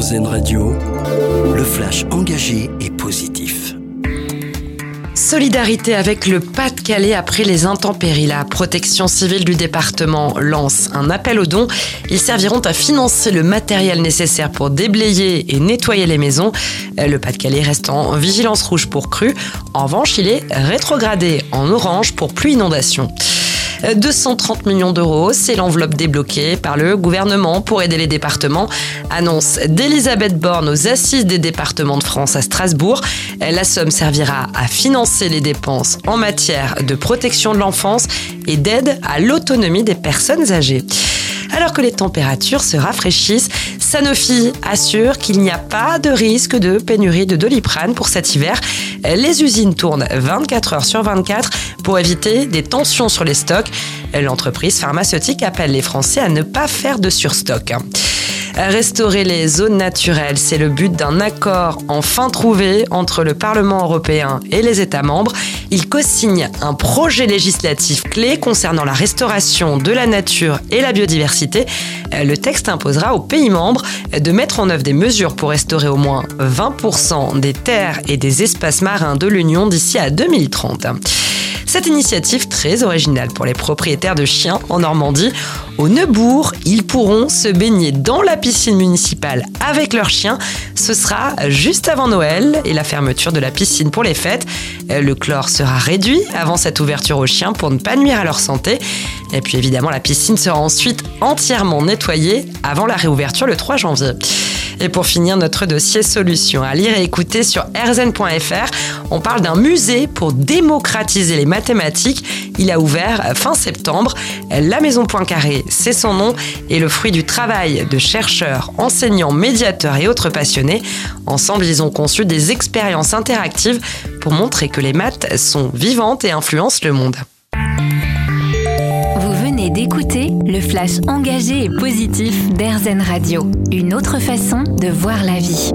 Radio, le flash engagé et positif. Solidarité avec le Pas-de-Calais après les intempéries. La protection civile du département lance un appel aux dons. Ils serviront à financer le matériel nécessaire pour déblayer et nettoyer les maisons. Le Pas-de-Calais reste en vigilance rouge pour crue. En revanche, il est rétrogradé en orange pour plus inondation. 230 millions d'euros, c'est l'enveloppe débloquée par le gouvernement pour aider les départements. Annonce d'Elisabeth Borne aux assises des départements de France à Strasbourg. La somme servira à financer les dépenses en matière de protection de l'enfance et d'aide à l'autonomie des personnes âgées. Alors que les températures se rafraîchissent, Sanofi assure qu'il n'y a pas de risque de pénurie de doliprane pour cet hiver. Les usines tournent 24 heures sur 24 pour éviter des tensions sur les stocks. L'entreprise pharmaceutique appelle les Français à ne pas faire de surstock. Restaurer les zones naturelles, c'est le but d'un accord enfin trouvé entre le Parlement européen et les États membres. Il co-signe un projet législatif clé concernant la restauration de la nature et la biodiversité. Le texte imposera aux pays membres de mettre en œuvre des mesures pour restaurer au moins 20% des terres et des espaces marins de l'Union d'ici à 2030. Cette initiative très originale pour les propriétaires de chiens en Normandie. Au Neubourg, ils pourront se baigner dans la piscine municipale avec leurs chiens. Ce sera juste avant Noël et la fermeture de la piscine pour les fêtes. Le chlore sera réduit avant cette ouverture aux chiens pour ne pas nuire à leur santé. Et puis évidemment, la piscine sera ensuite entièrement nettoyée avant la réouverture le 3 janvier. Et pour finir notre dossier solution à lire et écouter sur rzn.fr, on parle d'un musée pour démocratiser les mathématiques. Il a ouvert fin septembre. La Maison Poincaré, c'est son nom, et le fruit du travail de chercheurs, enseignants, médiateurs et autres passionnés. Ensemble, ils ont conçu des expériences interactives pour montrer que les maths sont vivantes et influencent le monde d'écouter le flash engagé et positif d'Airzen Radio. Une autre façon de voir la vie.